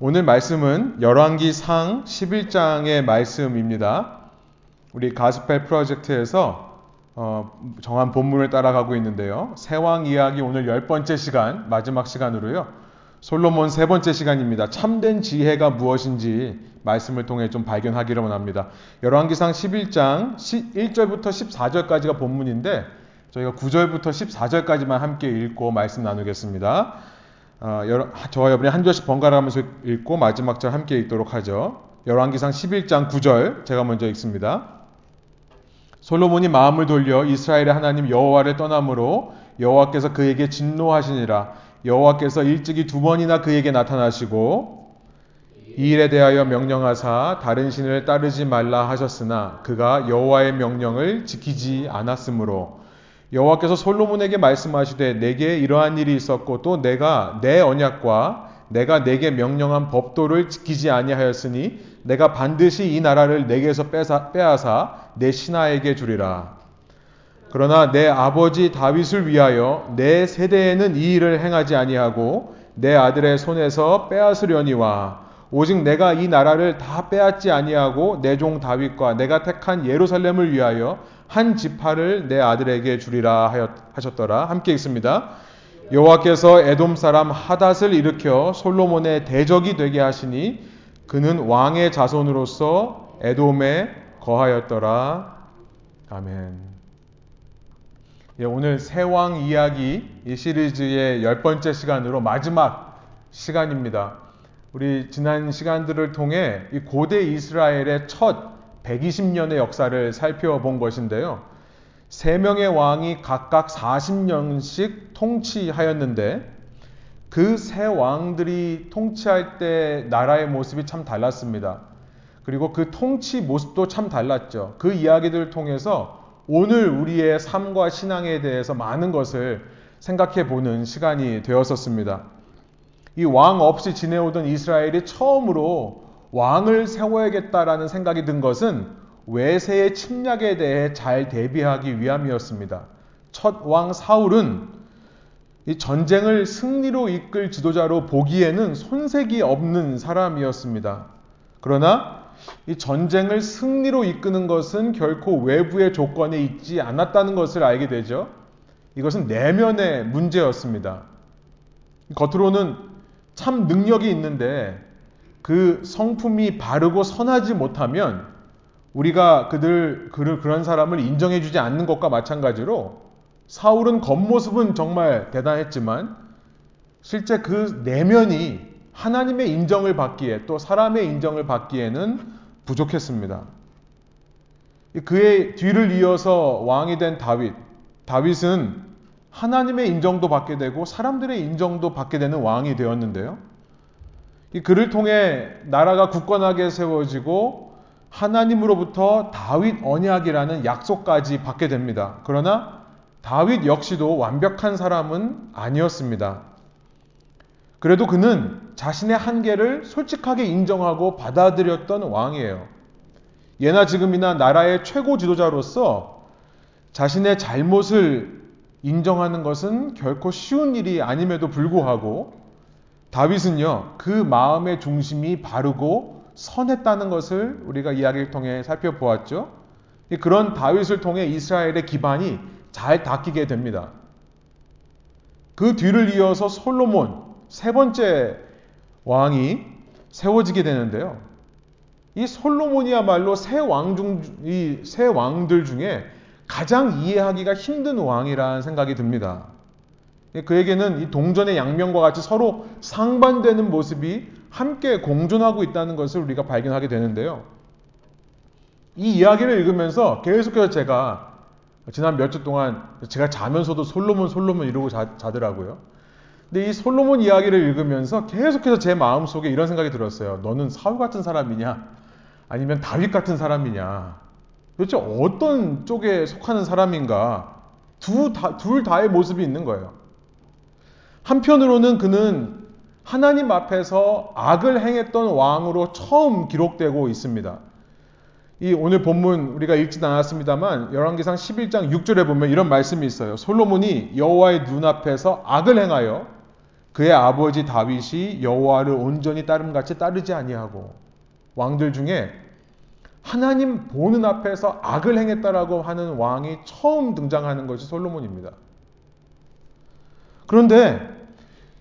오늘 말씀은 열왕기 상 11장의 말씀입니다. 우리 가스펠 프로젝트에서 어, 정한 본문을 따라가고 있는데요. 세왕 이야기 오늘 열 번째 시간, 마지막 시간으로요. 솔로몬 세 번째 시간입니다. 참된 지혜가 무엇인지 말씀을 통해 좀 발견하기를 원합니다. 열왕기상 11장 1절부터 14절까지가 본문인데 저희가 9절부터 14절까지만 함께 읽고 말씀 나누겠습니다. 어, 저와 여러분이 한 절씩 번갈아 가면서 읽고 마지막 절 함께 읽도록 하죠. 열왕기상 11장 9절 제가 먼저 읽습니다. 솔로몬이 마음을 돌려 이스라엘의 하나님 여호와를 떠남으로 여호와께서 그에게 진노하시니라 여호와께서 일찍이 두 번이나 그에게 나타나시고 이 일에 대하여 명령하사 다른 신을 따르지 말라 하셨으나 그가 여호와의 명령을 지키지 않았으므로 여호와께서 솔로몬에게 말씀하시되 내게 이러한 일이 있었고 또 내가 내 언약과 내가 내게 명령한 법도를 지키지 아니하였으니 내가 반드시 이 나라를 내게서 빼사, 빼앗아 내 신하에게 주리라. 그러나 내 아버지 다윗을 위하여 내 세대에는 이 일을 행하지 아니하고 내 아들의 손에서 빼앗으려니와 오직 내가 이 나라를 다 빼앗지 아니하고 내 종 다윗과 내가 택한 예루살렘을 위하여 한 지파를 내 아들에게 주리라 하셨더라. 함께 읽습니다. 여호와께서 에돔 사람 하닷을 일으켜 솔로몬의 대적이 되게 하시니 그는 왕의 자손으로서 에돔에 거하였더라. 아멘. 예, 오늘 세왕 이야기 이 시리즈의 열 번째 시간으로 마지막 시간입니다. 우리 지난 시간들을 통해 이 고대 이스라엘의 첫 120년의 역사를 살펴본 것인데요. 세 명의 왕이 각각 40년씩 통치하였는데 그 세 왕들이 통치할 때 나라의 모습이 참 달랐습니다. 그리고 그 통치 모습도 참 달랐죠. 그 이야기들을 통해서 오늘 우리의 삶과 신앙에 대해서 많은 것을 생각해 보는 시간이 되었었습니다. 이 왕 없이 지내오던 이스라엘이 처음으로 왕을 세워야겠다라는 생각이 든 것은 외세의 침략에 대해 잘 대비하기 위함이었습니다. 첫 왕 사울은 이 전쟁을 승리로 이끌 지도자로 보기에는 손색이 없는 사람이었습니다. 그러나 이 전쟁을 승리로 이끄는 것은 결코 외부의 조건에 있지 않았다는 것을 알게 되죠. 이것은 내면의 문제였습니다. 겉으로는 참 능력이 있는데 그 성품이 바르고 선하지 못하면 우리가 그들 그를 그런 사람을 인정해 주지 않는 것과 마찬가지로 사울은 겉모습은 정말 대단했지만 실제 그 내면이 하나님의 인정을 받기에 또 사람의 인정을 받기에는 부족했습니다. 그의 뒤를 이어서 왕이 된 다윗. 다윗은 하나님의 인정도 받게 되고 사람들의 인정도 받게 되는 왕이 되었는데요. 이 그를 통해 나라가 굳건하게 세워지고 하나님으로부터 다윗 언약이라는 약속까지 받게 됩니다. 그러나 다윗 역시도 완벽한 사람은 아니었습니다. 그래도 그는 자신의 한계를 솔직하게 인정하고 받아들였던 왕이에요. 예나 지금이나 나라의 최고 지도자로서 자신의 잘못을 인정하는 것은 결코 쉬운 일이 아님에도 불구하고 다윗은요, 그 마음의 중심이 바르고 선했다는 것을 우리가 이야기를 통해 살펴보았죠. 그런 다윗을 통해 이스라엘의 기반이 잘 닦이게 됩니다. 그 뒤를 이어서 솔로몬 세 번째 왕이 세워지게 되는데요. 이 솔로몬이야말로 세 왕 중, 이 세 왕들 중에 가장 이해하기가 힘든 왕이라는 생각이 듭니다. 그에게는 이 동전의 양면과 같이 서로 상반되는 모습이 함께 공존하고 있다는 것을 우리가 발견하게 되는데요. 이 이야기를 읽으면서 계속해서 제가 지난 몇 주 동안 제가 자면서도 솔로몬 솔로몬 이러고 자, 자더라고요. 근데 이 솔로몬 이야기를 읽으면서 계속해서 제 마음속에 이런 생각이 들었어요. 너는 사울 같은 사람이냐? 아니면 다윗 같은 사람이냐? 도대체 어떤 쪽에 속하는 사람인가? 두, 다, 둘 다의 모습이 있는 거예요. 한편으로는 그는 하나님 앞에서 악을 행했던 왕으로 처음 기록되고 있습니다. 이 오늘 본문 우리가 읽진 않았습니다만 열왕기상 11장 6절에 보면 이런 말씀이 있어요. 솔로몬이 여호와의 눈앞에서 악을 행하여 그의 아버지 다윗이 여호와를 온전히 따름같이 따르지 아니하고 왕들 중에 하나님 보는 앞에서 악을 행했다라고 하는 왕이 처음 등장하는 것이 솔로몬입니다. 그런데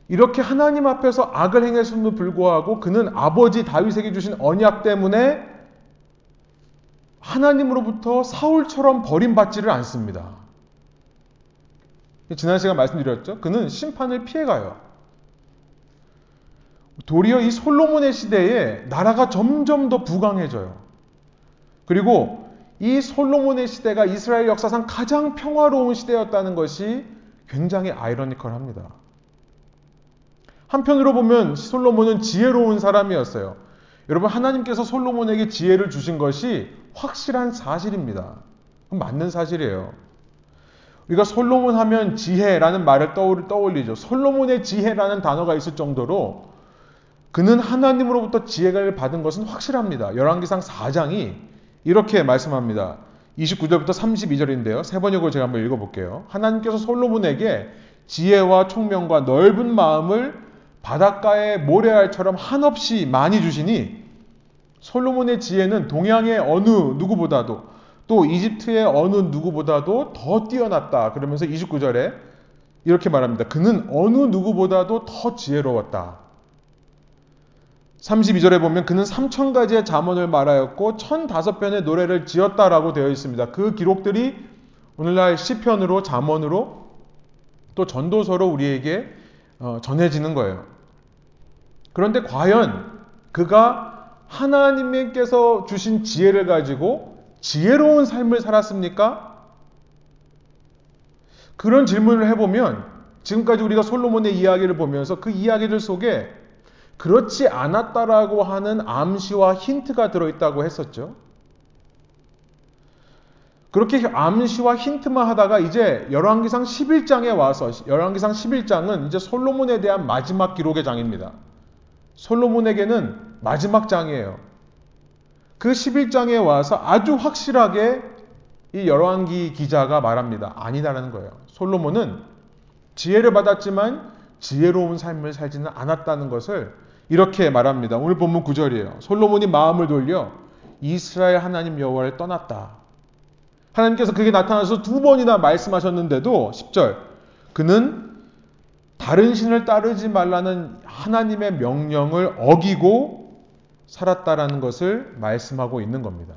이렇게 하나님 앞에서 악을 행했음에도 불구하고 그는 아버지 다윗에게 주신 언약 때문에 하나님으로부터 사울처럼 버림받지를 않습니다. 지난 시간 말씀드렸죠? 그는 심판을 피해가요. 도리어 이 솔로몬의 시대에 나라가 점점 더 부강해져요. 그리고 이 솔로몬의 시대가 이스라엘 역사상 가장 평화로운 시대였다는 것이 굉장히 아이러니컬합니다. 한편으로 보면 솔로몬은 지혜로운 사람이었어요. 여러분 하나님께서 솔로몬에게 지혜를 주신 것이 확실한 사실입니다. 맞는 사실이에요. 우리가 솔로몬 하면 지혜라는 말을 떠올리죠. 솔로몬의 지혜라는 단어가 있을 정도로 그는 하나님으로부터 지혜를 받은 것은 확실합니다. 열왕기상 4장이 이렇게 말씀합니다. 29절부터 32절인데요. 세 번역을 제가 한번 읽어볼게요. 하나님께서 솔로몬에게 지혜와 총명과 넓은 마음을 바닷가의 모래알처럼 한없이 많이 주시니 솔로몬의 지혜는 동양의 어느 누구보다도 또 이집트의 어느 누구보다도 더 뛰어났다. 그러면서 29절에 이렇게 말합니다. 그는 어느 누구보다도 더 지혜로웠다. 32절에 보면 그는 3천 가지의 잠언을 말하였고 1005편의 노래를 지었다라고 되어 있습니다. 그 기록들이 오늘날 시편으로 잠언으로 또 전도서로 우리에게 어, 전해지는 거예요. 그런데 과연 그가 하나님께서 주신 지혜를 가지고 지혜로운 삶을 살았습니까? 그런 질문을 해보면 지금까지 우리가 솔로몬의 이야기를 보면서 그 이야기들 속에 그렇지 않았다라고 하는 암시와 힌트가 들어있다고 했었죠. 그렇게 암시와 힌트만 하다가 이제 열왕기상 11장에 와서 열왕기상 11장은 이제 솔로몬에 대한 마지막 기록의 장입니다. 솔로몬에게는 마지막 장이에요. 그 11장에 와서 아주 확실하게 이 열왕기 기자가 말합니다. 아니다라는 거예요. 솔로몬은 지혜를 받았지만 지혜로운 삶을 살지는 않았다는 것을 이렇게 말합니다. 오늘 본문 9절이에요. 솔로몬이 마음을 돌려 이스라엘 하나님 여호와를 떠났다. 하나님께서 그게 나타나서 두 번이나 말씀하셨는데도 10절 그는 다른 신을 따르지 말라는 하나님의 명령을 어기고 살았다라는 것을 말씀하고 있는 겁니다.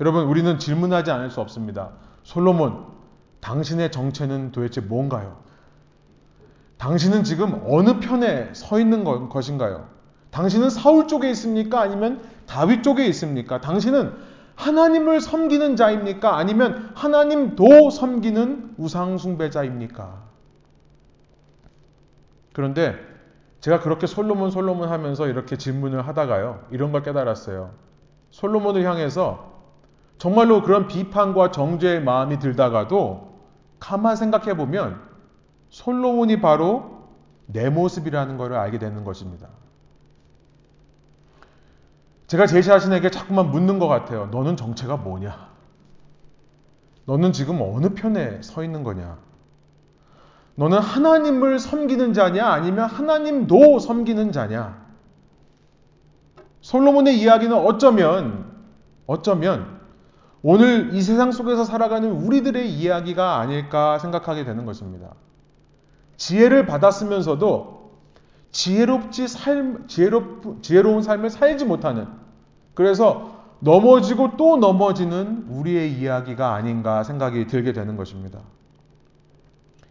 여러분 우리는 질문하지 않을 수 없습니다. 솔로몬 당신의 정체는 도대체 뭔가요? 당신은 지금 어느 편에 서 있는 것인가요? 당신은 사울 쪽에 있습니까? 아니면 다윗 쪽에 있습니까? 당신은 하나님을 섬기는 자입니까? 아니면 하나님도 섬기는 우상숭배자입니까? 그런데 제가 그렇게 솔로몬 솔로몬 하면서 이렇게 질문을 하다가요. 이런 걸 깨달았어요. 솔로몬을 향해서 정말로 그런 비판과 정죄의 마음이 들다가도 가만 생각해 보면 솔로몬이 바로 내 모습이라는 것을 알게 되는 것입니다. 제가 제 자신에게 자꾸만 묻는 것 같아요. 너는 정체가 뭐냐? 너는 지금 어느 편에 서 있는 거냐? 너는 하나님을 섬기는 자냐? 아니면 하나님도 섬기는 자냐? 솔로몬의 이야기는 어쩌면, 어쩌면 오늘 이 세상 속에서 살아가는 우리들의 이야기가 아닐까 생각하게 되는 것입니다. 지혜를 받았으면서도 지혜롭지 삶, 지혜롭, 지혜로운 삶을 살지 못하는 그래서 넘어지고 또 넘어지는 우리의 이야기가 아닌가 생각이 들게 되는 것입니다.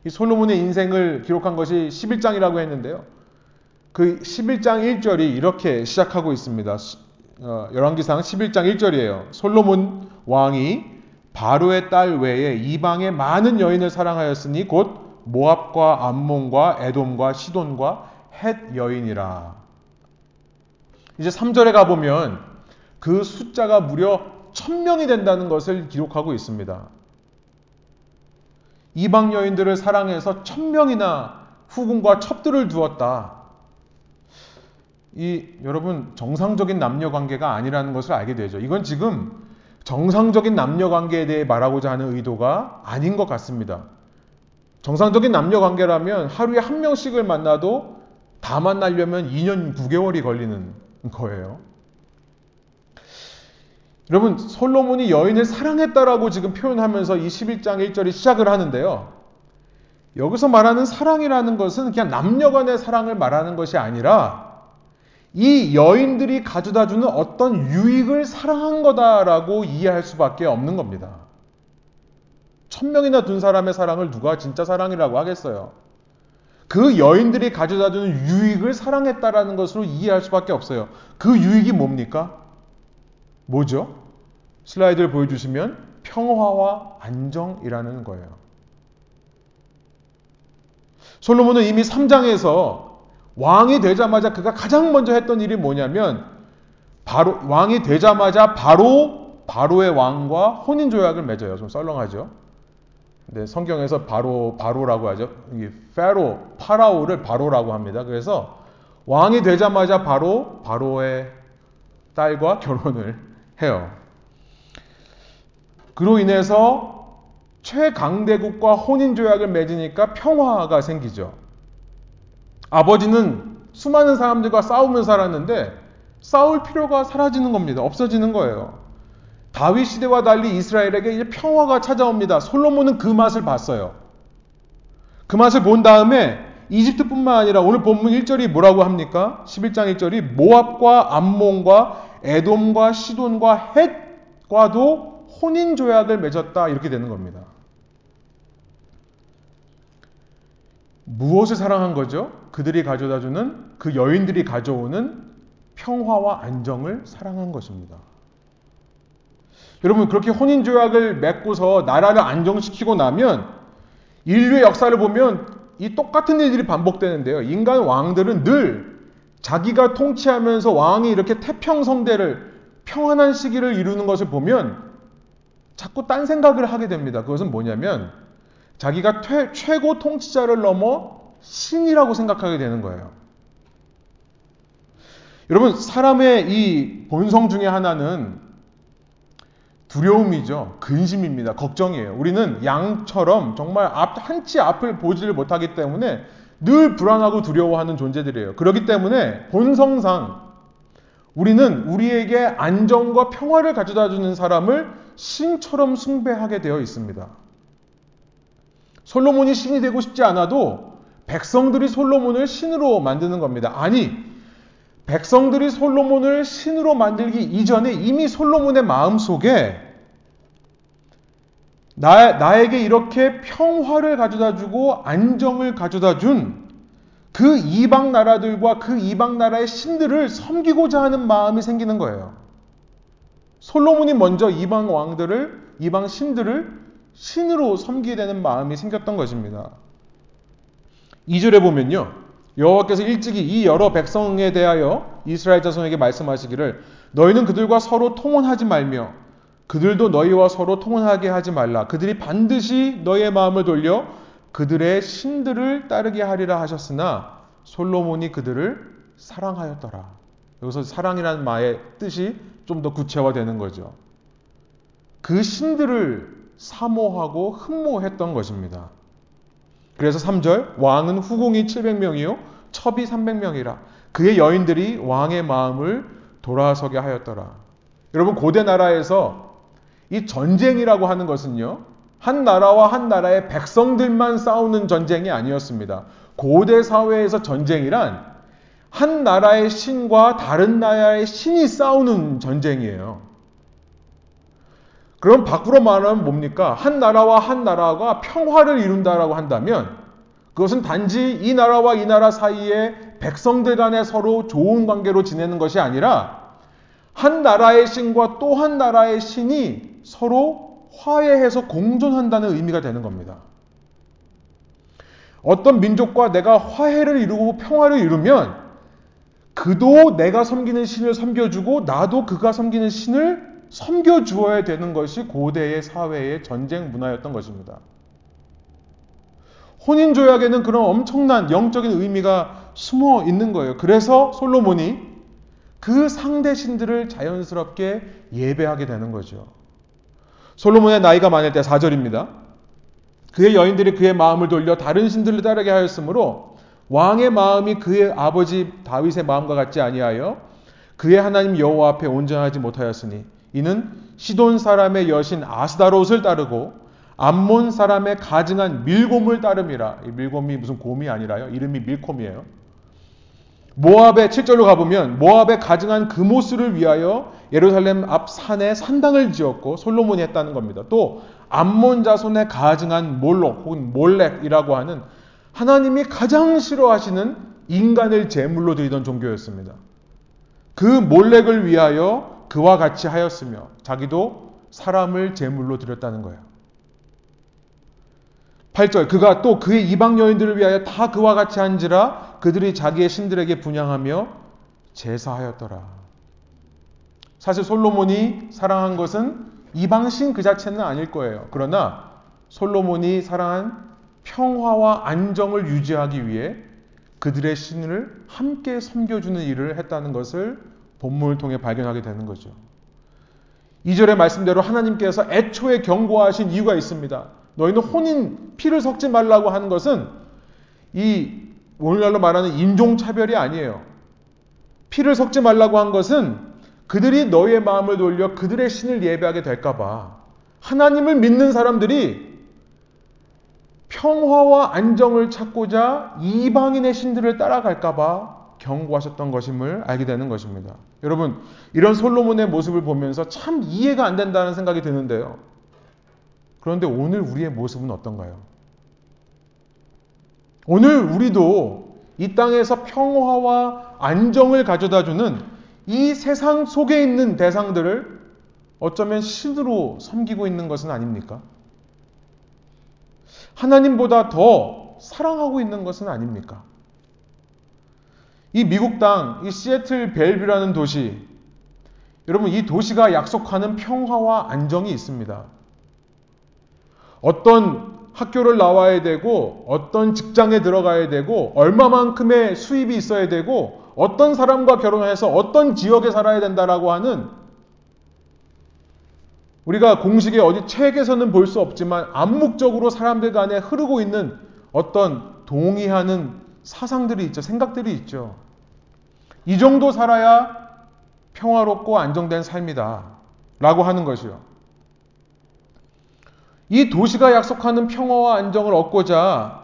이 솔로몬의 인생을 기록한 것이 11장이라고 했는데요. 그 11장 1절이 이렇게 시작하고 있습니다. 어, 열왕기상 11장 1절이에요. 솔로몬 왕이 바로의 딸 외에 이방의 많은 여인을 사랑하였으니 곧 모압과 암몬과 에돔과 시돈과 헷 여인이라. 이제 3절에 가보면 그 숫자가 무려 천명이 된다는 것을 기록하고 있습니다. 이방 여인들을 사랑해서 천명이나 후궁과 첩들을 두었다. 이 여러분 정상적인 남녀 관계가 아니라는 것을 알게 되죠. 이건 지금 정상적인 남녀 관계에 대해 말하고자 하는 의도가 아닌 것 같습니다. 정상적인 남녀 관계라면 하루에 한 명씩을 만나도 다 만나려면 2년 9개월이 걸리는 거예요. 여러분, 솔로몬이 여인을 사랑했다라고 지금 표현하면서 이 11장 1절이 시작을 하는데요. 여기서 말하는 사랑이라는 것은 그냥 남녀 간의 사랑을 말하는 것이 아니라 이 여인들이 가져다 주는 어떤 유익을 사랑한 거다라고 이해할 수밖에 없는 겁니다. 천 명이나 둔 사람의 사랑을 누가 진짜 사랑이라고 하겠어요? 그 여인들이 가져다 주는 유익을 사랑했다라는 것으로 이해할 수밖에 없어요. 그 유익이 뭡니까? 뭐죠? 슬라이드를 보여주시면 평화와 안정이라는 거예요. 솔로몬은 이미 3장에서 왕이 되자마자 그가 가장 먼저 했던 일이 뭐냐면 바로 왕이 되자마자 바로 바로의 왕과 혼인 조약을 맺어요. 좀 썰렁하죠. 네, 성경에서 바로 바로라고 하죠. 이 페로 파라오를 바로라고 합니다. 그래서 왕이 되자마자 바로 바로의 딸과 결혼을 해요. 그로 인해서 최강대국과 혼인 조약을 맺으니까 평화가 생기죠. 아버지는 수많은 사람들과 싸우며 살았는데 싸울 필요가 사라지는 겁니다. 없어지는 거예요. 다윗 시대와 달리 이스라엘에게 이제 평화가 찾아옵니다. 솔로몬은 그 맛을 봤어요. 그 맛을 본 다음에 이집트뿐만 아니라 오늘 본문 1절이 뭐라고 합니까? 11장 1절이 모압과 암몬과 에돔과 시돈과 헷과도 혼인 조약을 맺었다 이렇게 되는 겁니다. 무엇을 사랑한 거죠? 그들이 가져다 주는 그 여인들이 가져오는 평화와 안정을 사랑한 것입니다. 여러분 그렇게 혼인 조약을 맺고서 나라를 안정시키고 나면 인류의 역사를 보면 이 똑같은 일들이 반복되는데요. 인간 왕들은 늘 자기가 통치하면서 왕이 이렇게 태평성대를 평안한 시기를 이루는 것을 보면 자꾸 딴 생각을 하게 됩니다. 그것은 뭐냐면 자기가 퇴, 최고 통치자를 넘어 신이라고 생각하게 되는 거예요. 여러분 사람의 이 본성 중에 하나는 두려움이죠. 근심입니다. 걱정이에요. 우리는 양처럼 정말 앞, 한치 앞을 보지를 못하기 때문에 늘 불안하고 두려워하는 존재들이에요. 그렇기 때문에 본성상 우리는 우리에게 안정과 평화를 가져다 주는 사람을 신처럼 숭배하게 되어 있습니다. 솔로몬이 신이 되고 싶지 않아도 백성들이 솔로몬을 신으로 만드는 겁니다. 아니, 백성들이 솔로몬을 신으로 만들기 이전에 이미 솔로몬의 마음 속에 나, 나에게 이렇게 평화를 가져다 주고 안정을 가져다 준 그 이방 나라들과 그 이방 나라의 신들을 섬기고자 하는 마음이 생기는 거예요. 솔로몬이 먼저 이방 왕들을, 이방 신들을 신으로 섬기게 되는 마음이 생겼던 것입니다. 2절에 보면요. 여호와께서 일찍이 이 여러 백성에 대하여 이스라엘 자손에게 말씀하시기를 너희는 그들과 서로 통혼하지 말며 그들도 너희와 서로 통혼하게 하지 말라. 그들이 반드시 너희의 마음을 돌려 그들의 신들을 따르게 하리라 하셨으나 솔로몬이 그들을 사랑하였더라. 여기서 사랑이라는 말의 뜻이 좀 더 구체화되는 거죠. 그 신들을 사모하고 흠모했던 것입니다. 그래서 3절 왕은 후궁이 700명이요 첩이 300명이라 그의 여인들이 왕의 마음을 돌아서게 하였더라. 여러분 고대 나라에서 이 전쟁이라고 하는 것은요. 한 나라와 한 나라의 백성들만 싸우는 전쟁이 아니었습니다. 고대 사회에서 전쟁이란 한 나라의 신과 다른 나라의 신이 싸우는 전쟁이에요. 그럼 밖으로 말하면 뭡니까? 한 나라와 한 나라가 평화를 이룬다라고 한다면 그것은 단지 이 나라와 이 나라 사이에 백성들 간에 서로 좋은 관계로 지내는 것이 아니라 한 나라의 신과 또 한 나라의 신이 서로 화해해서 공존한다는 의미가 되는 겁니다. 어떤 민족과 내가 화해를 이루고 평화를 이루면 그도 내가 섬기는 신을 섬겨주고 나도 그가 섬기는 신을 섬겨 주어야 되는 것이 고대의 사회의 전쟁 문화였던 것입니다. 혼인 조약에는 그런 엄청난 영적인 의미가 숨어 있는 거예요. 그래서 솔로몬이 그 상대 신들을 자연스럽게 예배하게 되는 거죠. 솔로몬의 나이가 많을 때 4절입니다. 그의 여인들이 그의 마음을 돌려 다른 신들을 따르게 하였으므로 왕의 마음이 그의 아버지 다윗의 마음과 같지 아니하여 그의 하나님 여호와 앞에 온전하지 못하였으니 이는 시돈 사람의 여신 아스다롯을 따르고 암몬 사람의 가증한 밀곰을 따름이라. 이 밀곰이 무슨 곰이 아니라요. 이름이 밀콤이에요. 모압의 7절로 가보면 모압의 가증한 금오스를 위하여 예루살렘 앞 산에 산당을 지었고 솔로몬이 했다는 겁니다. 또 암몬 자손의 가증한 몰록 혹은 몰렉이라고 하는 하나님이 가장 싫어하시는 인간을 제물로 드리던 종교였습니다. 그 몰렉을 위하여 그와 같이 하였으며 자기도 사람을 제물로 드렸다는 거예요. 8절 그가 또 그의 이방 여인들을 위하여 다 그와 같이 한지라 그들이 자기의 신들에게 분양하며 제사하였더라. 사실 솔로몬이 사랑한 것은 이방 신 그 자체는 아닐 거예요. 그러나 솔로몬이 사랑한 평화와 안정을 유지하기 위해 그들의 신을 함께 섬겨주는 일을 했다는 것을 본문을 통해 발견하게 되는 거죠. 2절의 말씀대로 하나님께서 애초에 경고하신 이유가 있습니다. 너희는 혼인 피를 섞지 말라고 하는 것은 이 오늘날로 말하는 인종차별이 아니에요. 피를 섞지 말라고 한 것은 그들이 너희의 마음을 돌려 그들의 신을 예배하게 될까봐 하나님을 믿는 사람들이 평화와 안정을 찾고자 이방인의 신들을 따라갈까봐 경고하셨던 것임을 알게 되는 것입니다. 여러분, 이런 솔로몬의 모습을 보면서 참 이해가 안 된다는 생각이 드는데요. 그런데 오늘 우리의 모습은 어떤가요? 오늘 우리도 이 땅에서 평화와 안정을 가져다 주는 이 세상 속에 있는 대상들을 어쩌면 신으로 섬기고 있는 것은 아닙니까? 하나님보다 더 사랑하고 있는 것은 아닙니까? 이 미국 땅, 이 시애틀 벨뷰라는 도시, 여러분 이 도시가 약속하는 평화와 안정이 있습니다. 어떤 학교를 나와야 되고 어떤 직장에 들어가야 되고 얼마만큼의 수입이 있어야 되고 어떤 사람과 결혼해서 어떤 지역에 살아야 된다라고 하는 우리가 공식에 어디 책에서는 볼 수 없지만 암묵적으로 사람들 간에 흐르고 있는 어떤 동의하는 사상들이 있죠. 생각들이 있죠. 이 정도 살아야 평화롭고 안정된 삶이다. 라고 하는 것이요. 이 도시가 약속하는 평화와 안정을 얻고자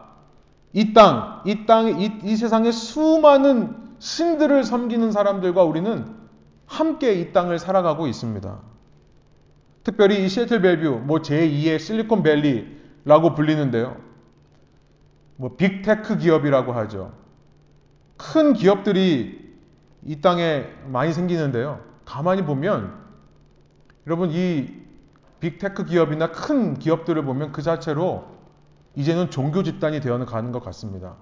이 땅, 이 땅, 이, 이 세상의 수많은 신들을 섬기는 사람들과 우리는 함께 이 땅을 살아가고 있습니다. 특별히 이 시애틀 벨뷰, 뭐 제2의 실리콘밸리라고 불리는데요. 뭐 빅테크 기업이라고 하죠. 큰 기업들이 이 땅에 많이 생기는데요. 가만히 보면 여러분 이 빅테크 기업이나 큰 기업들을 보면 그 자체로 이제는 종교 집단이 되어 가는 것 같습니다.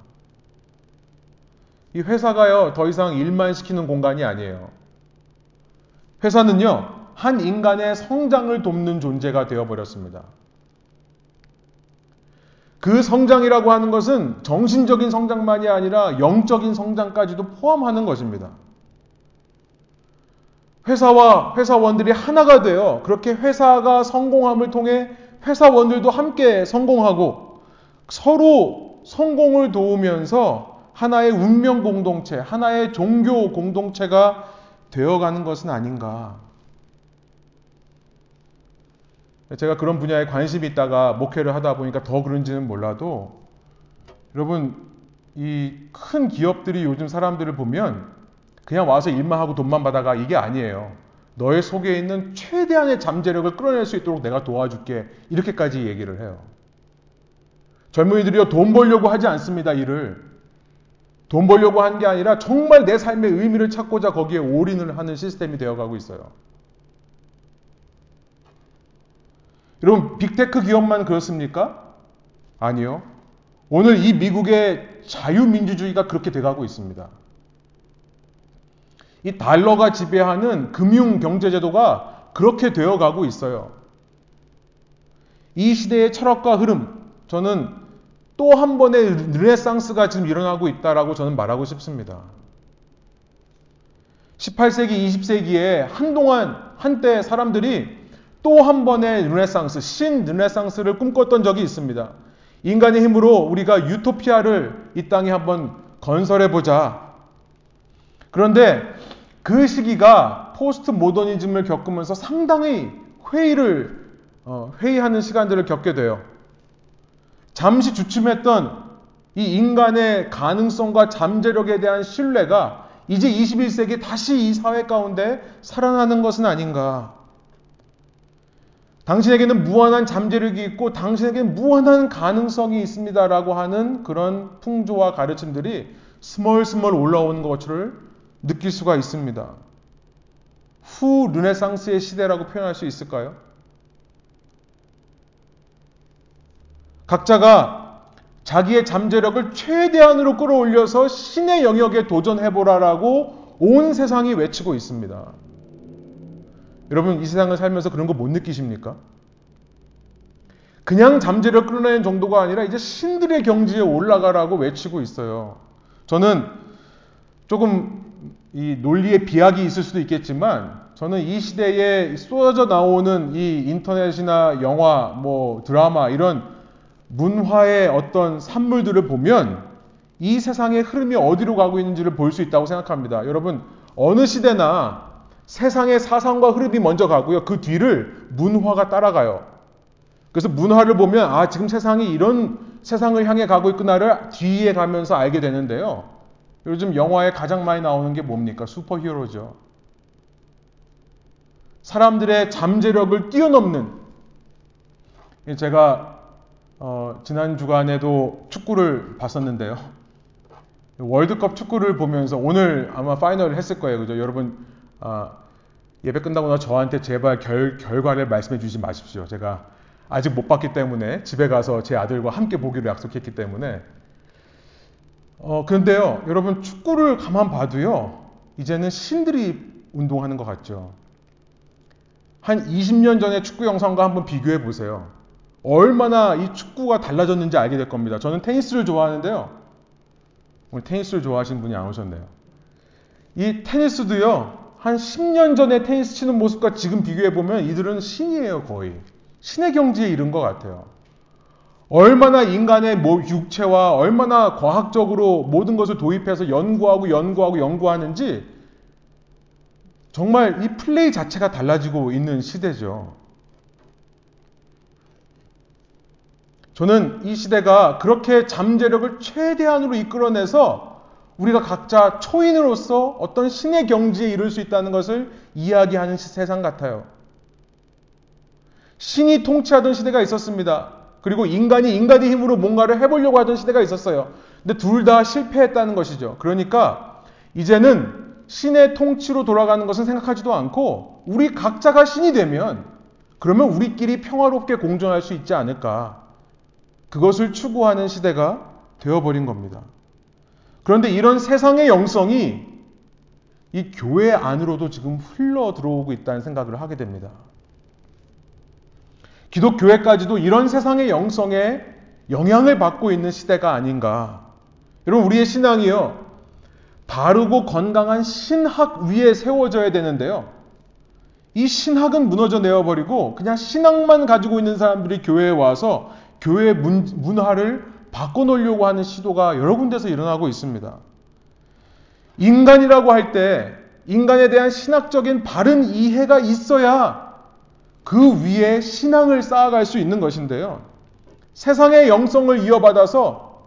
이 회사가요, 더 이상 일만 시키는 공간이 아니에요. 회사는요, 한 인간의 성장을 돕는 존재가 되어버렸습니다. 그 성장이라고 하는 것은 정신적인 성장만이 아니라 영적인 성장까지도 포함하는 것입니다. 회사와 회사원들이 하나가 되어 그렇게 회사가 성공함을 통해 회사원들도 함께 성공하고 서로 성공을 도우면서 하나의 운명 공동체, 하나의 종교 공동체가 되어가는 것은 아닌가. 제가 그런 분야에 관심이 있다가 목회를 하다 보니까 더 그런지는 몰라도 여러분 이 큰 기업들이 요즘 사람들을 보면 그냥 와서 일만 하고 돈만 받아가 이게 아니에요. 너의 속에 있는 최대한의 잠재력을 끌어낼 수 있도록 내가 도와줄게. 이렇게까지 얘기를 해요. 젊은이들이요, 돈 벌려고 하지 않습니다, 일을. 돈 벌려고 한 게 아니라 정말 내 삶의 의미를 찾고자 거기에 올인을 하는 시스템이 되어가고 있어요. 여러분, 빅테크 기업만 그렇습니까? 아니요. 오늘 이 미국의 자유민주주의가 그렇게 돼가고 있습니다. 이 달러가 지배하는 금융 경제 제도가 그렇게 되어 가고 있어요. 이 시대의 철학과 흐름, 저는 또 한 번의 르네상스가 지금 일어나고 있다라고 저는 말하고 싶습니다. 18세기, 20세기에 한동안, 한때 사람들이 또 한 번의 르네상스, 신 르네상스를 꿈꿨던 적이 있습니다. 인간의 힘으로 우리가 유토피아를 이 땅에 한번 건설해 보자. 그런데 그 시기가 포스트 모더니즘을 겪으면서 상당히 회의를 어, 회의하는 시간들을 겪게 돼요. 잠시 주춤했던 이 인간의 가능성과 잠재력에 대한 신뢰가 이제 21세기 다시 이 사회 가운데 살아나는 것은 아닌가. 당신에게는 무한한 잠재력이 있고 당신에게는 무한한 가능성이 있습니다라고 하는 그런 풍조와 가르침들이 스멀스멀 올라오는 것을 느낄 수가 있습니다. 후 르네상스의 시대라고 표현할 수 있을까요? 각자가 자기의 잠재력을 최대한으로 끌어올려서 신의 영역에 도전해보라라고 온 세상이 외치고 있습니다. 여러분 이 세상을 살면서 그런 거 못 느끼십니까? 그냥 잠재력 끌어내는 정도가 아니라 이제 신들의 경지에 올라가라고 외치고 있어요. 저는 조금 이 논리의 비약이 있을 수도 있겠지만 저는 이 시대에 쏟아져 나오는 이 인터넷이나 영화, 뭐 드라마 이런 문화의 어떤 산물들을 보면 이 세상의 흐름이 어디로 가고 있는지를 볼 수 있다고 생각합니다. 여러분 어느 시대나 세상의 사상과 흐름이 먼저 가고요. 그 뒤를 문화가 따라가요. 그래서 문화를 보면 아 지금 세상이 이런 세상을 향해 가고 있구나를 뒤에 가면서 알게 되는데요. 요즘 영화에 가장 많이 나오는 게 뭡니까? 슈퍼히어로죠. 사람들의 잠재력을 뛰어넘는 제가 어, 지난 주간에도 축구를 봤었는데요. 월드컵 축구를 보면서 오늘 아마 파이널을 했을 거예요. 그죠? 여러분 아, 예배 끝나고 나 저한테 제발 결, 결과를 말씀해 주지 마십시오. 제가 아직 못 봤기 때문에 집에 가서 제 아들과 함께 보기로 약속했기 때문에 어, 그런데요, 여러분 축구를 가만 봐도요, 이제는 신들이 운동하는 것 같죠. 한 20년 전의 축구 영상과 한번 비교해 보세요. 얼마나 이 축구가 달라졌는지 알게 될 겁니다. 저는 테니스를 좋아하는데요. 오늘 테니스를 좋아하시는 분이 안 오셨네요. 이 테니스도요, 한 10년 전에 테니스 치는 모습과 지금 비교해보면 이들은 신이에요, 거의. 신의 경지에 이른 것 같아요. 얼마나 인간의 육체와 얼마나 과학적으로 모든 것을 도입해서 연구하고 연구하고 연구하는지 정말 이 플레이 자체가 달라지고 있는 시대죠. 저는 이 시대가 그렇게 잠재력을 최대한으로 이끌어내서 우리가 각자 초인으로서 어떤 신의 경지에 이룰 수 있다는 것을 이야기하는 세상 같아요. 신이 통치하던 시대가 있었습니다. 그리고 인간이 인간의 힘으로 뭔가를 해보려고 하던 시대가 있었어요. 근데 둘 다 실패했다는 것이죠. 그러니까 이제는 신의 통치로 돌아가는 것은 생각하지도 않고 우리 각자가 신이 되면 그러면 우리끼리 평화롭게 공존할 수 있지 않을까. 그것을 추구하는 시대가 되어버린 겁니다. 그런데 이런 세상의 영성이 이 교회 안으로도 지금 흘러 들어오고 있다는 생각을 하게 됩니다. 기독교회까지도 이런 세상의 영성에 영향을 받고 있는 시대가 아닌가. 여러분, 우리의 신앙이요. 바르고 건강한 신학 위에 세워져야 되는데요. 이 신학은 무너져 내어버리고 그냥 신학만 가지고 있는 사람들이 교회에 와서 교회 문, 문화를 바꿔놓으려고 하는 시도가 여러 군데서 일어나고 있습니다. 인간이라고 할 때 인간에 대한 신학적인 바른 이해가 있어야 그 위에 신앙을 쌓아갈 수 있는 것인데요. 세상의 영성을 이어받아서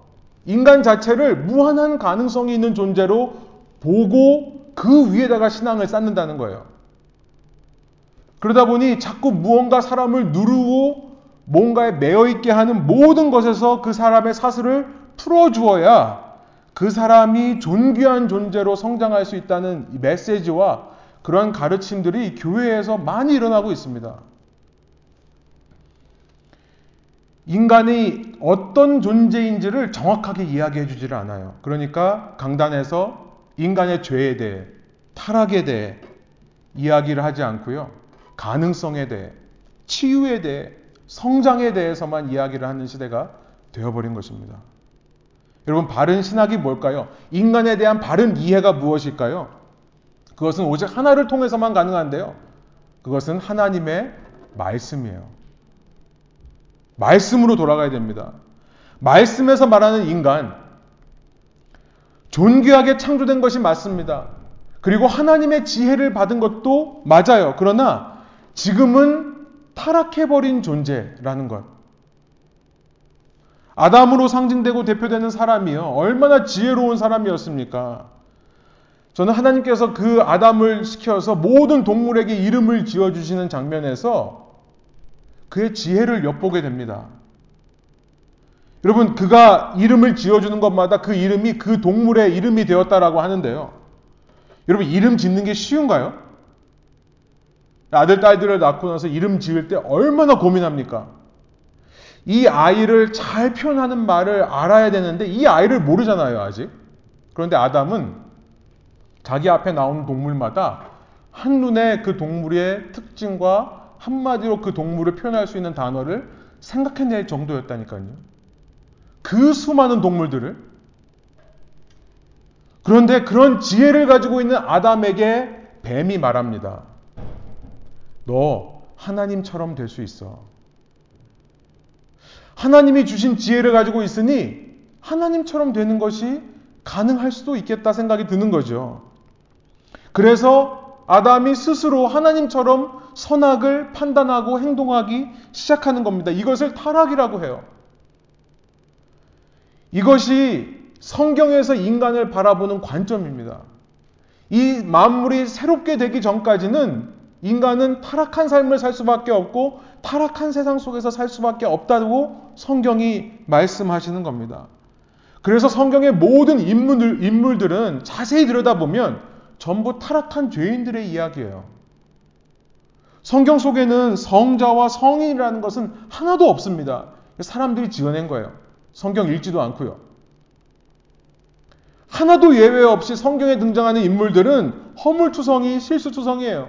인간 자체를 무한한 가능성이 있는 존재로 보고 그 위에다가 신앙을 쌓는다는 거예요. 그러다 보니 자꾸 무언가 사람을 누르고 뭔가에 매여 있게 하는 모든 것에서 그 사람의 사슬을 풀어 주어야 그 사람이 존귀한 존재로 성장할 수 있다는 메시지와 그런 가르침들이 교회에서 많이 일어나고 있습니다. 인간이 어떤 존재인지를 정확하게 이야기해 주지를 않아요. 그러니까 강단에서 인간의 죄에 대해, 타락에 대해 이야기를 하지 않고요. 가능성에 대해, 치유에 대해, 성장에 대해서만 이야기를 하는 시대가 되어버린 것입니다. 여러분, 바른 신학이 뭘까요? 인간에 대한 바른 이해가 무엇일까요? 그것은 오직 하나를 통해서만 가능한데요. 그것은 하나님의 말씀이에요. 말씀으로 돌아가야 됩니다. 말씀에서 말하는 인간, 존귀하게 창조된 것이 맞습니다. 그리고 하나님의 지혜를 받은 것도 맞아요. 그러나 지금은 타락해버린 존재라는 것. 아담으로 상징되고 대표되는 사람이요. 얼마나 지혜로운 사람이었습니까? 저는 하나님께서 그 아담을 시켜서 모든 동물에게 이름을 지어주시는 장면에서 그의 지혜를 엿보게 됩니다. 여러분, 그가 이름을 지어주는 것마다 그 이름이 그 동물의 이름이 되었다라고 하는데요. 여러분, 이름 짓는 게 쉬운가요? 아들, 딸들을 낳고 나서 이름 지을 때 얼마나 고민합니까? 이 아이를 잘 표현하는 말을 알아야 되는데 이 아이를 모르잖아요, 아직. 그런데 아담은 자기 앞에 나오는 동물마다 한눈에 그 동물의 특징과 한마디로 그 동물을 표현할 수 있는 단어를 생각해낼 정도였다니까요. 그 수많은 동물들을 그런데 그런 지혜를 가지고 있는 아담에게 뱀이 말합니다. 너 하나님처럼 될 수 있어. 하나님이 주신 지혜를 가지고 있으니 하나님처럼 되는 것이 가능할 수도 있겠다 생각이 드는 거죠. 그래서 아담이 스스로 하나님처럼 선악을 판단하고 행동하기 시작하는 겁니다. 이것을 타락이라고 해요. 이것이 성경에서 인간을 바라보는 관점입니다. 이 만물이 새롭게 되기 전까지는 인간은 타락한 삶을 살 수밖에 없고 타락한 세상 속에서 살 수밖에 없다고 성경이 말씀하시는 겁니다. 그래서 성경의 모든 인물들, 인물들은 자세히 들여다보면 전부 타락한 죄인들의 이야기예요. 성경 속에는 성자와 성인이라는 것은 하나도 없습니다. 사람들이 지어낸 거예요. 성경 읽지도 않고요. 하나도 예외 없이 성경에 등장하는 인물들은 허물투성이, 실수투성이에요.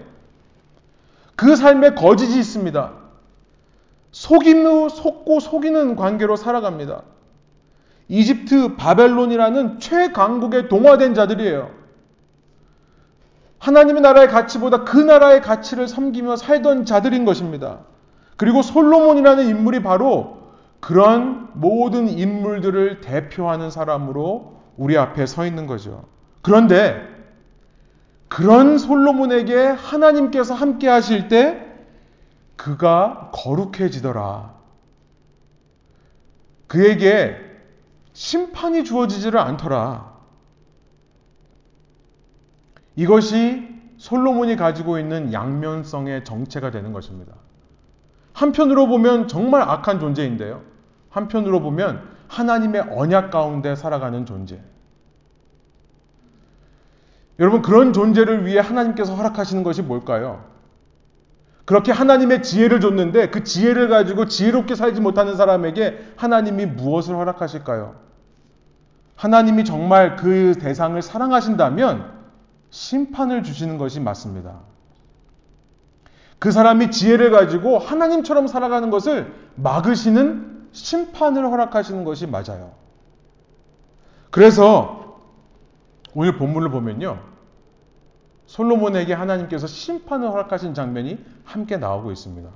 그 삶에 거짓이 있습니다. 속임으 속고 속이는 관계로 살아갑니다. 이집트 바벨론이라는 최강국의 동화된 자들이에요. 하나님의 나라의 가치보다 그 나라의 가치를 섬기며 살던 자들인 것입니다. 그리고 솔로몬이라는 인물이 바로 그런 모든 인물들을 대표하는 사람으로 우리 앞에 서 있는 거죠. 그런데 그런 솔로몬에게 하나님께서 함께 하실 때 그가 거룩해지더라. 그에게 심판이 주어지지를 않더라. 이것이 솔로몬이 가지고 있는 양면성의 정체가 되는 것입니다. 한편으로 보면 정말 악한 존재인데요. 한편으로 보면 하나님의 언약 가운데 살아가는 존재. 여러분, 그런 존재를 위해 하나님께서 허락하시는 것이 뭘까요? 그렇게 하나님의 지혜를 줬는데 그 지혜를 가지고 지혜롭게 살지 못하는 사람에게 하나님이 무엇을 허락하실까요? 하나님이 정말 그 대상을 사랑하신다면 심판을 주시는 것이 맞습니다. 그 사람이 지혜를 가지고 하나님처럼 살아가는 것을 막으시는 심판을 허락하시는 것이 맞아요. 그래서 오늘 본문을 보면요. 솔로몬에게 하나님께서 심판을 허락하신 장면이 함께 나오고 있습니다.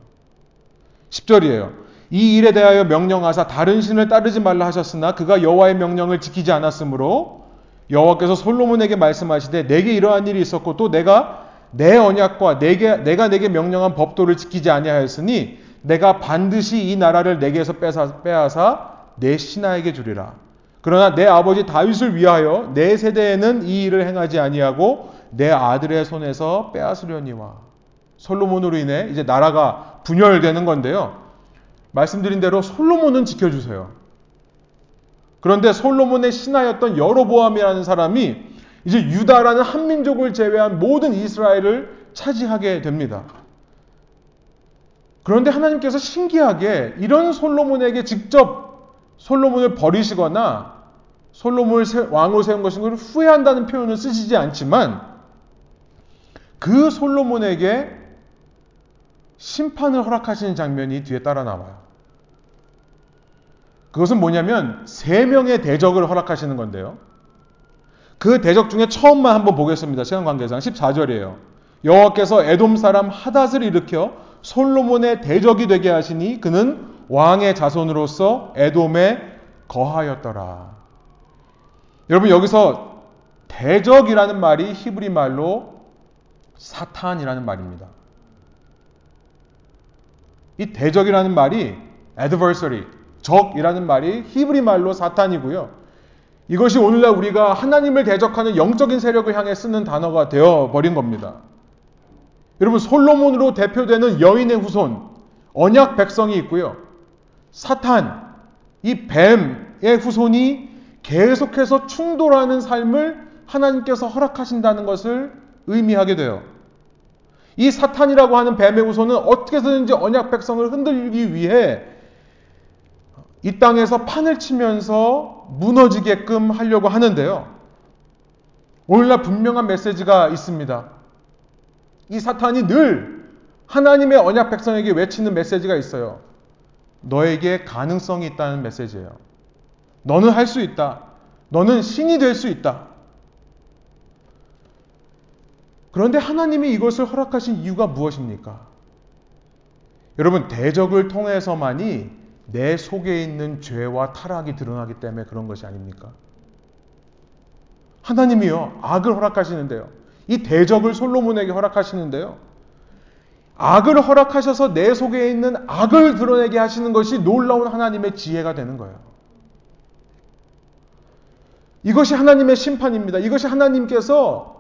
10절이에요. 이 일에 대하여 명령하사 다른 신을 따르지 말라 하셨으나 그가 여호와의 명령을 지키지 않았으므로 여호와께서 솔로몬에게 말씀하시되 내게 이러한 일이 있었고 또 내가 내 언약과 내게, 내가 내게 명령한 법도를 지키지 아니하였으니 내가 반드시 이 나라를 내게서 빼사, 빼앗아 내 신하에게 주리라. 그러나 내 아버지 다윗을 위하여 내 세대에는 이 일을 행하지 아니하고 내 아들의 손에서 빼앗으려니와. 솔로몬으로 인해 이제 나라가 분열되는 건데요. 말씀드린 대로 솔로몬은 지켜주세요. 그런데 솔로몬의 신하였던 여로보암이라는 사람이 이제 유다라는 한민족을 제외한 모든 이스라엘을 차지하게 됩니다. 그런데 하나님께서 신기하게 이런 솔로몬에게 직접 솔로몬을 버리시거나 솔로몬을 왕으로 세운 것인 후회한다는 표현을 쓰시지 않지만 그 솔로몬에게 심판을 허락하시는 장면이 뒤에 따라 나와요. 그것은 뭐냐면 세 명의 대적을 허락하시는 건데요. 그 대적 중에 처음만 한번 보겠습니다. 시간 관계상 14절이에요. 여호와께서 에돔 사람 하닷을 일으켜 솔로몬의 대적이 되게 하시니 그는 왕의 자손으로서 에돔에 거하였더라. 여러분 여기서 대적이라는 말이 히브리 말로 사탄이라는 말입니다. 이 대적이라는 말이 adversary, 적이라는 말이 히브리 말로 사탄이고요. 이것이 오늘날 우리가 하나님을 대적하는 영적인 세력을 향해 쓰는 단어가 되어 버린 겁니다. 여러분 솔로몬으로 대표되는 여인의 후손 언약 백성이 있고요. 사탄 이 뱀의 후손이 계속해서 충돌하는 삶을 하나님께서 허락하신다는 것을 의미하게 돼요. 이 사탄이라고 하는 뱀의 후손은 어떻게 해서든지 언약 백성을 흔들기 위해 이 땅에서 판을 치면서 무너지게끔 하려고 하는데요. 오늘날 분명한 메시지가 있습니다. 이 사탄이 늘 하나님의 언약 백성에게 외치는 메시지가 있어요. 너에게 가능성이 있다는 메시지예요. 너는 할 수 있다. 너는 신이 될 수 있다. 그런데 하나님이 이것을 허락하신 이유가 무엇입니까? 여러분, 대적을 통해서만이 내 속에 있는 죄와 타락이 드러나기 때문에 그런 것이 아닙니까? 하나님이요, 악을 허락하시는데요. 이 대적을 솔로몬에게 허락하시는데요. 악을 허락하셔서 내 속에 있는 악을 드러내게 하시는 것이 놀라운 하나님의 지혜가 되는 거예요. 이것이 하나님의 심판입니다. 이것이 하나님께서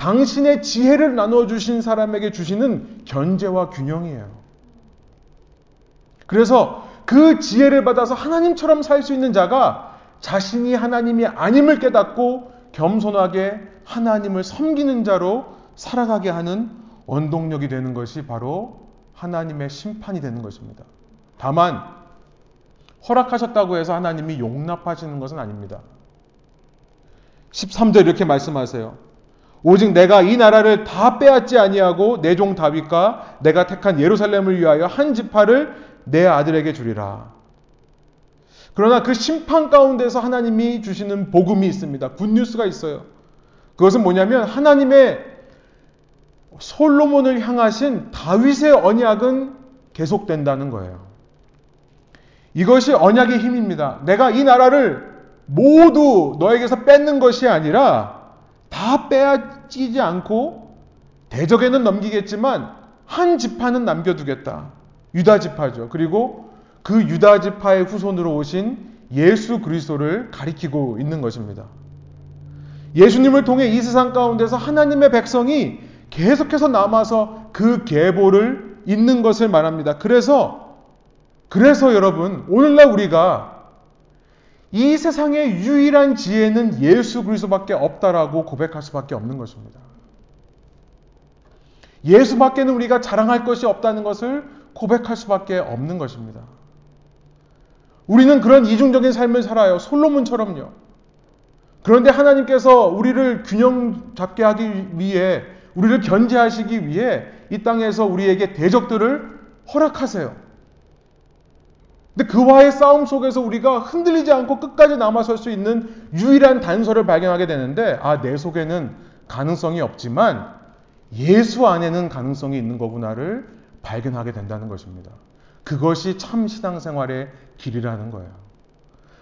당신의 지혜를 나누어 주신 사람에게 주시는 견제와 균형이에요. 그래서 그 지혜를 받아서 하나님처럼 살 수 있는 자가 자신이 하나님이 아님을 깨닫고 겸손하게 하나님을 섬기는 자로 살아가게 하는 원동력이 되는 것이 바로 하나님의 심판이 되는 것입니다. 다만 허락하셨다고 해서 하나님이 용납하시는 것은 아닙니다. 13절 이렇게 말씀하세요. 오직 내가 이 나라를 다 빼앗지 아니하고 내 종 다윗과 내가 택한 예루살렘을 위하여 한 지파를 내 아들에게 주리라. 그러나 그 심판 가운데서 하나님이 주시는 복음이 있습니다. 굿뉴스가 있어요. 그것은 뭐냐면 하나님의 솔로몬을 향하신 다윗의 언약은 계속된다는 거예요. 이것이 언약의 힘입니다. 내가 이 나라를 모두 너에게서 뺏는 것이 아니라 다 빼앗기지 않고 대적에는 넘기겠지만 한 지파는 남겨두겠다. 유다 지파죠. 그리고 그 유다 지파의 후손으로 오신 예수 그리스도를 가리키고 있는 것입니다. 예수님을 통해 이 세상 가운데서 하나님의 백성이 계속해서 남아서 그 계보를 잇는 것을 말합니다. 그래서 그래서 여러분 오늘날 우리가 이 세상의 유일한 지혜는 예수 그리스도밖에 없다라고 고백할 수밖에 없는 것입니다. 예수밖에는 우리가 자랑할 것이 없다는 것을 고백할 수밖에 없는 것입니다. 우리는 그런 이중적인 삶을 살아요. 솔로몬처럼요. 그런데 하나님께서 우리를 균형 잡게 하기 위해, 우리를 견제하시기 위해 이 땅에서 우리에게 대적들을 허락하세요. 근데 그와의 싸움 속에서 우리가 흔들리지 않고 끝까지 남아설 수 있는 유일한 단서를 발견하게 되는데, 아, 내 속에는 가능성이 없지만 예수 안에는 가능성이 있는 거구나를 발견하게 된다는 것입니다. 그것이 참 신앙생활의 길이라는 거예요.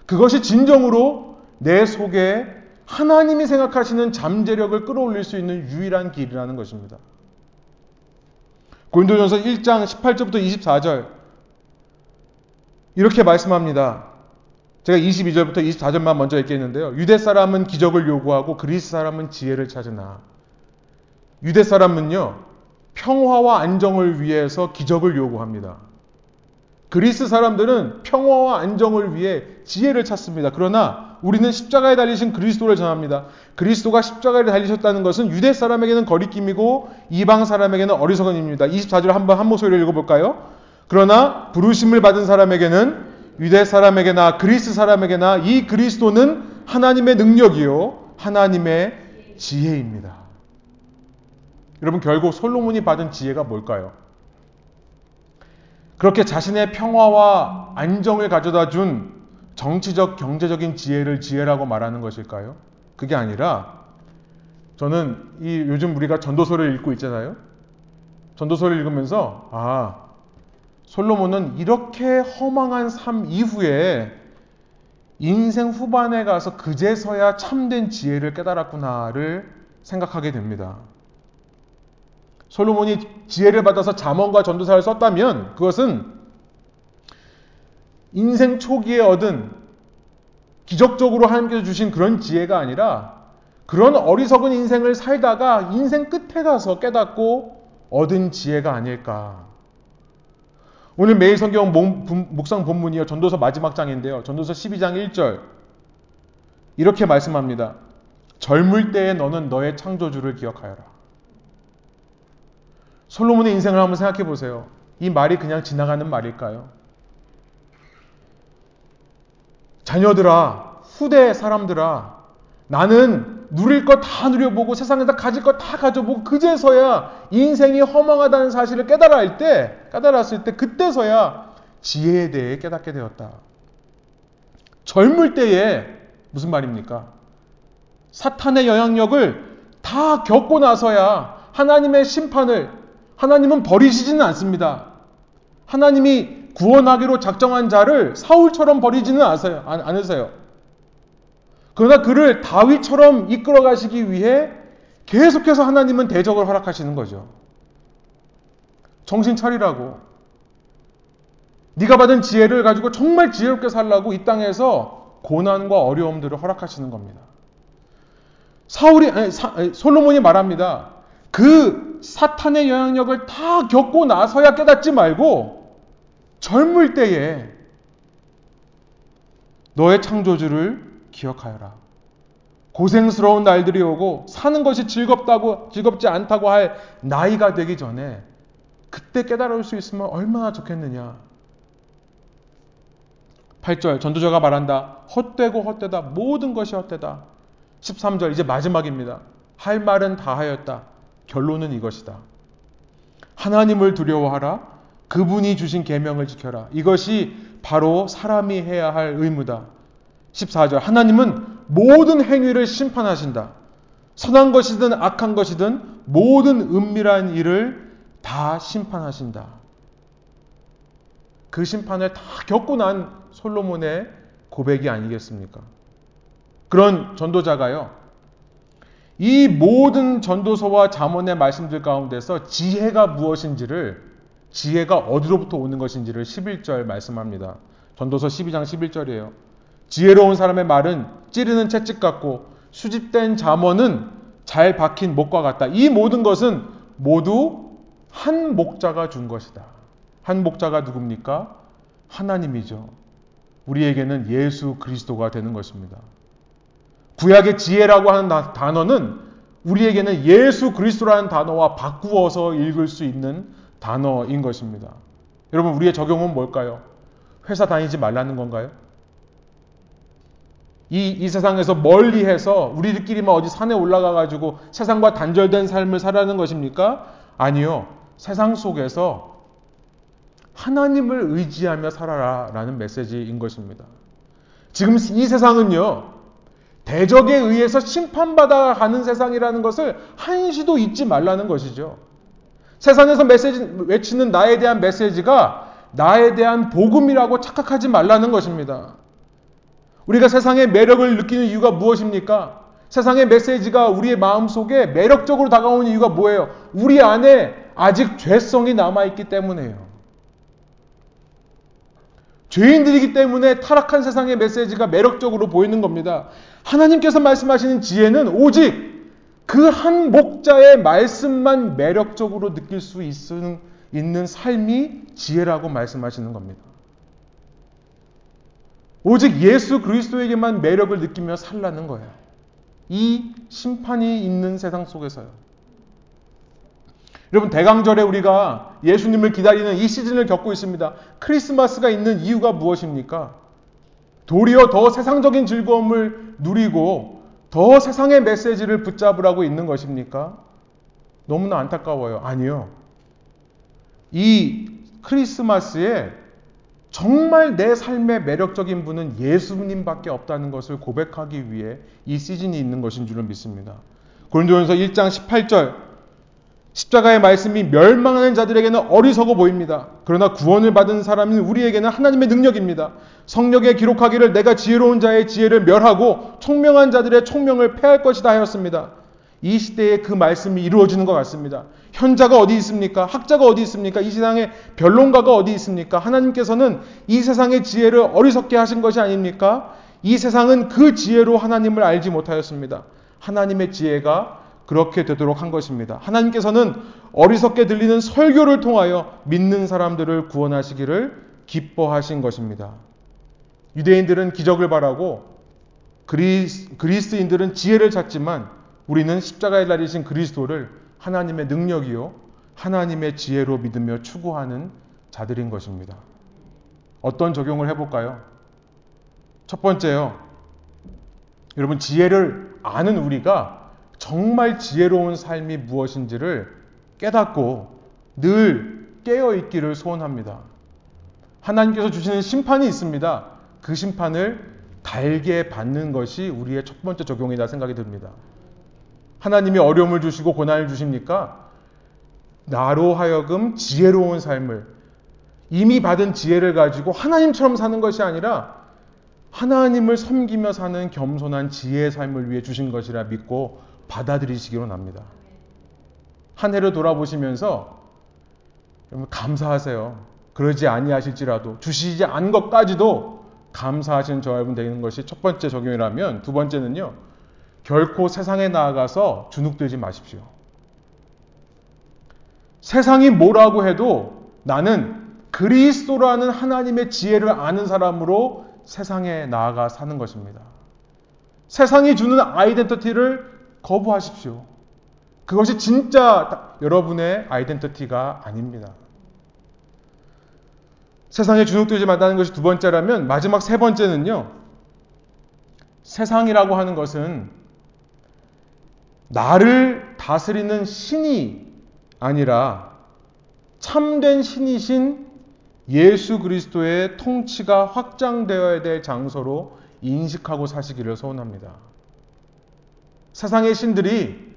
그것이 진정으로 내 속에 하나님이 생각하시는 잠재력을 끌어올릴 수 있는 유일한 길이라는 것입니다. 고린도전서 1장 18절부터 24절 이렇게 말씀합니다. 제가 22절부터 24절만 먼저 읽겠는데요. 유대 사람은 기적을 요구하고 그리스 사람은 지혜를 찾으나 유대 사람은요 평화와 안정을 위해서 기적을 요구합니다. 그리스 사람들은 평화와 안정을 위해 지혜를 찾습니다. 그러나 우리는 십자가에 달리신 그리스도를 전합니다. 그리스도가 십자가에 달리셨다는 것은 유대 사람에게는 거리낌이고 이방 사람에게는 어리석은 입니다. 24절 한번 한 목소리를 읽어볼까요? 그러나 부르심을 받은 사람에게는 유대 사람에게나 그리스 사람에게나 이 그리스도는 하나님의 능력이요 하나님의 지혜입니다. 여러분 결국 솔로몬이 받은 지혜가 뭘까요? 그렇게 자신의 평화와 안정을 가져다 준 정치적, 경제적인 지혜를 지혜라고 말하는 것일까요? 그게 아니라 저는 이 요즘 우리가 전도서를 읽고 있잖아요. 전도서를 읽으면서 아 솔로몬은 이렇게 허망한 삶 이후에 인생 후반에 가서 그제서야 참된 지혜를 깨달았구나를 생각하게 됩니다. 솔로몬이 지혜를 받아서 잠언과 전도사를 썼다면 그것은 인생 초기에 얻은 기적적으로 하나님께서 주신 그런 지혜가 아니라 그런 어리석은 인생을 살다가 인생 끝에 가서 깨닫고 얻은 지혜가 아닐까. 오늘 매일 성경 묵상 본문이요. 전도서 마지막 장인데요. 전도서 12장 1절. 이렇게 말씀합니다. 젊을 때에 너는 너의 창조주를 기억하여라. 솔로몬의 인생을 한번 생각해 보세요. 이 말이 그냥 지나가는 말일까요? 자녀들아, 후대 사람들아, 나는 누릴 것 다 누려보고 세상에서 가질 것 다 가져보고 그제서야 인생이 허망하다는 사실을 깨달을 때, 깨달았을 때 그때서야 지혜에 대해 깨닫게 되었다. 젊을 때에 무슨 말입니까? 사탄의 영향력을 다 겪고 나서야 하나님의 심판을 하나님은 버리시지는 않습니다. 하나님이 구원하기로 작정한 자를 사울처럼 버리지는 않으세요. 그러나 그를 다윗처럼 이끌어 가시기 위해 계속해서 하나님은 대적을 허락하시는 거죠. 정신 차리라고. 네가 받은 지혜를 가지고 정말 지혜롭게 살라고 이 땅에서 고난과 어려움들을 허락하시는 겁니다. 사울이 아니, 사, 아니, 솔로몬이 말합니다. 그 사탄의 영향력을 다 겪고 나서야 깨닫지 말고 젊을 때에 너의 창조주를 기억하여라. 고생스러운 날들이 오고 사는 것이 즐겁다고 즐겁지 않다고 할 나이가 되기 전에 그때 깨달을 수 있으면 얼마나 좋겠느냐. 8절 전도자가 말한다. 헛되고 헛되다. 모든 것이 헛되다. 13절 이제 마지막입니다. 할 말은 다 하였다. 결론은 이것이다. 하나님을 두려워하라. 그분이 주신 계명을 지켜라. 이것이 바로 사람이 해야 할 의무다. 14절 하나님은 모든 행위를 심판하신다. 선한 것이든 악한 것이든 모든 은밀한 일을 다 심판하신다. 그 심판을 다 겪고 난 솔로몬의 고백이 아니겠습니까? 그런 전도자가요. 이 모든 전도서와 잠언의 말씀들 가운데서 지혜가 무엇인지를 지혜가 어디로부터 오는 것인지를 11절 말씀합니다. 전도서 12장 11절이에요. 지혜로운 사람의 말은 찌르는 채찍 같고 수집된 잠언은 잘 박힌 목과 같다. 이 모든 것은 모두 한 목자가 준 것이다. 한 목자가 누굽니까? 하나님이죠. 우리에게는 예수 그리스도가 되는 것입니다. 구약의 지혜라고 하는 단어는 우리에게는 예수 그리스도라는 단어와 바꾸어서 읽을 수 있는 단어인 것입니다. 여러분, 우리의 적용은 뭘까요? 회사 다니지 말라는 건가요? 이, 이 세상에서 멀리 해서 우리들끼리만 어디 산에 올라가 가지고 세상과 단절된 삶을 살아는 것입니까? 아니요. 세상 속에서 하나님을 의지하며 살아라 라는 메시지인 것입니다. 지금 이 세상은요, 대적에 의해서 심판받아 가는 세상이라는 것을 한시도 잊지 말라는 것이죠. 세상에서 메시지, 외치는 나에 대한 메시지가 나에 대한 복음이라고 착각하지 말라는 것입니다. 우리가 세상의 매력을 느끼는 이유가 무엇입니까? 세상의 메시지가 우리의 마음 속에 매력적으로 다가오는 이유가 뭐예요? 우리 안에 아직 죄성이 남아있기 때문에요. 죄인들이기 때문에 타락한 세상의 메시지가 매력적으로 보이는 겁니다. 하나님께서 말씀하시는 지혜는 오직 그 한 목자의 말씀만 매력적으로 느낄 수 있는 삶이 지혜라고 말씀하시는 겁니다. 오직 예수 그리스도에게만 매력을 느끼며 살라는 거예요. 이 심판이 있는 세상 속에서요. 여러분 대강절에 우리가 예수님을 기다리는 이 시즌을 겪고 있습니다. 크리스마스가 있는 이유가 무엇입니까? 도리어 더 세상적인 즐거움을 누리고 더 세상의 메시지를 붙잡으라고 있는 것입니까? 너무나 안타까워요. 아니요. 이 크리스마스에 정말 내 삶의 매력적인 분은 예수님밖에 없다는 것을 고백하기 위해 이 시즌이 있는 것인 줄을 믿습니다. 고린도전서 1장 18절 십자가의 말씀이 멸망하는 자들에게는 어리석어 보입니다. 그러나 구원을 받은 사람인 우리에게는 하나님의 능력입니다. 성령에 기록하기를 내가 지혜로운 자의 지혜를 멸하고 총명한 자들의 총명을 패할 것이다 하였습니다. 이 시대에 그 말씀이 이루어지는 것 같습니다. 현자가 어디 있습니까? 학자가 어디 있습니까? 이 세상에 변론가가 어디 있습니까? 하나님께서는 이 세상의 지혜를 어리석게 하신 것이 아닙니까? 이 세상은 그 지혜로 하나님을 알지 못하였습니다. 하나님의 지혜가 그렇게 되도록 한 것입니다. 하나님께서는 어리석게 들리는 설교를 통하여 믿는 사람들을 구원하시기를 기뻐하신 것입니다. 유대인들은 기적을 바라고 그리스, 그리스인들은 지혜를 찾지만 우리는 십자가에 달리신 그리스도를 하나님의 능력이요 하나님의 지혜로 믿으며 추구하는 자들인 것입니다. 어떤 적용을 해볼까요? 첫 번째요. 여러분 지혜를 아는 우리가 정말 지혜로운 삶이 무엇인지를 깨닫고 늘 깨어 있기를 소원합니다. 하나님께서 주시는 심판이 있습니다. 그 심판을 달게 받는 것이 우리의 첫 번째 적용이다 생각이 듭니다. 하나님이 어려움을 주시고 고난을 주십니까? 나로 하여금 지혜로운 삶을 이미 받은 지혜를 가지고 하나님처럼 사는 것이 아니라 하나님을 섬기며 사는 겸손한 지혜의 삶을 위해 주신 것이라 믿고 받아들이시기로 납니다. 한 해를 돌아보시면서 감사하세요. 그러지 아니하실지라도 주시지 않은 것까지도 감사하시는 저 여러분 되는 것이 첫 번째 적용이라면 두 번째는요. 결코 세상에 나아가서 주눅들지 마십시오. 세상이 뭐라고 해도 나는 그리스도라는 하나님의 지혜를 아는 사람으로 세상에 나아가 사는 것입니다. 세상이 주는 아이덴티티를 거부하십시오. 그것이 진짜 여러분의 아이덴티티가 아닙니다. 세상에 주눅들지 말라는 것이 두 번째라면 마지막 세 번째는요. 세상이라고 하는 것은 나를 다스리는 신이 아니라 참된 신이신 예수 그리스도의 통치가 확장되어야 될 장소로 인식하고 사시기를 소원합니다. 세상의 신들이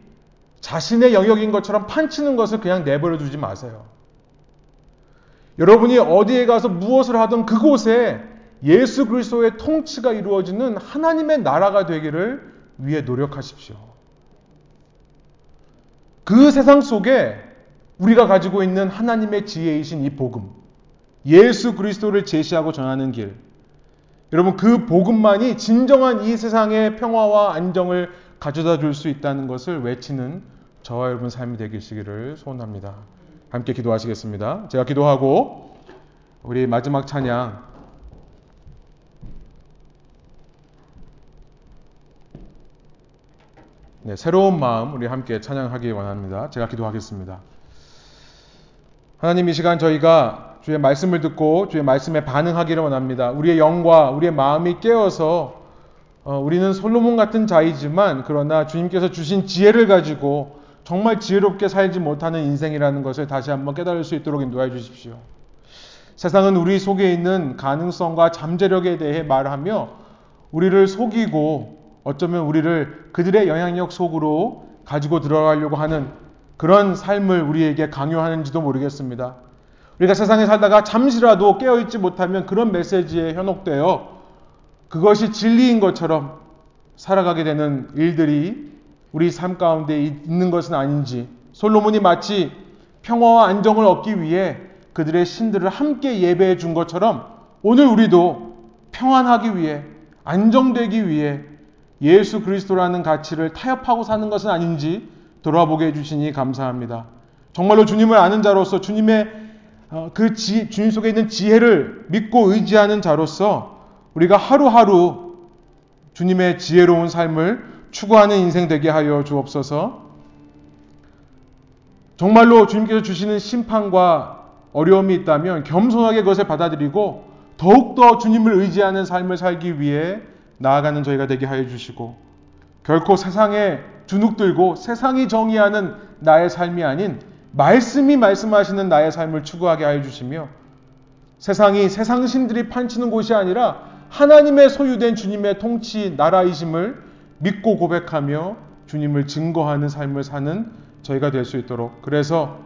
자신의 영역인 것처럼 판치는 것을 그냥 내버려 두지 마세요. 여러분이 어디에 가서 무엇을 하든 그곳에 예수 그리스도의 통치가 이루어지는 하나님의 나라가 되기를 위해 노력하십시오. 그 세상 속에 우리가 가지고 있는 하나님의 지혜이신 이 복음, 예수 그리스도를 제시하고 전하는 길, 여러분 그 복음만이 진정한 이 세상의 평화와 안정을 가져다 줄 수 있다는 것을 외치는 저와 여러분 삶이 되시기를 소원합니다. 함께 기도하시겠습니다. 제가 기도하고 우리 마지막 찬양 네, 새로운 마음 우리 함께 찬양하기 원합니다. 제가 기도하겠습니다. 하나님 이 시간 저희가 주의 말씀을 듣고 주의 말씀에 반응하기를 원합니다. 우리의 영과 우리의 마음이 깨어서 어, 우리는 솔로몬 같은 자이지만 그러나 주님께서 주신 지혜를 가지고 정말 지혜롭게 살지 못하는 인생이라는 것을 다시 한번 깨달을 수 있도록 인도해 주십시오. 세상은 우리 속에 있는 가능성과 잠재력에 대해 말하며 우리를 속이고 어쩌면 우리를 그들의 영향력 속으로 가지고 들어가려고 하는 그런 삶을 우리에게 강요하는지도 모르겠습니다. 우리가 세상에 살다가 잠시라도 깨어있지 못하면 그런 메시지에 현혹되어 그것이 진리인 것처럼 살아가게 되는 일들이 우리 삶 가운데 있는 것은 아닌지 솔로몬이 마치 평화와 안정을 얻기 위해 그들의 신들을 함께 예배해 준 것처럼 오늘 우리도 평안하기 위해 안정되기 위해 예수 그리스도라는 가치를 타협하고 사는 것은 아닌지 돌아보게 해주시니 감사합니다. 정말로 주님을 아는 자로서 주님의 어, 그 지, 주님 속에 있는 지혜를 믿고 의지하는 자로서 우리가 하루하루 주님의 지혜로운 삶을 추구하는 인생 되게 하여 주옵소서. 정말로 주님께서 주시는 심판과 어려움이 있다면 겸손하게 그것을 받아들이고 더욱더 주님을 의지하는 삶을 살기 위해 나아가는 저희가 되게 하여 주시고 결코 세상에 주눅들고 세상이 정의하는 나의 삶이 아닌 말씀이 말씀하시는 나의 삶을 추구하게 하여 주시며 세상이 세상 신들이 판치는 곳이 아니라 하나님의 소유된 주님의 통치 나라이심을 믿고 고백하며 주님을 증거하는 삶을 사는 저희가 될 수 있도록 그래서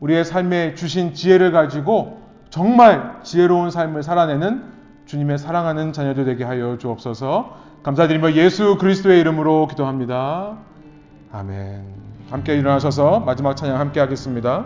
우리의 삶에 주신 지혜를 가지고 정말 지혜로운 삶을 살아내는 주님의 사랑하는 자녀들 되게 하여 주옵소서. 감사드리며 예수 그리스도의 이름으로 기도합니다. 아멘. 함께 일어나셔서 마지막 찬양 함께 하겠습니다.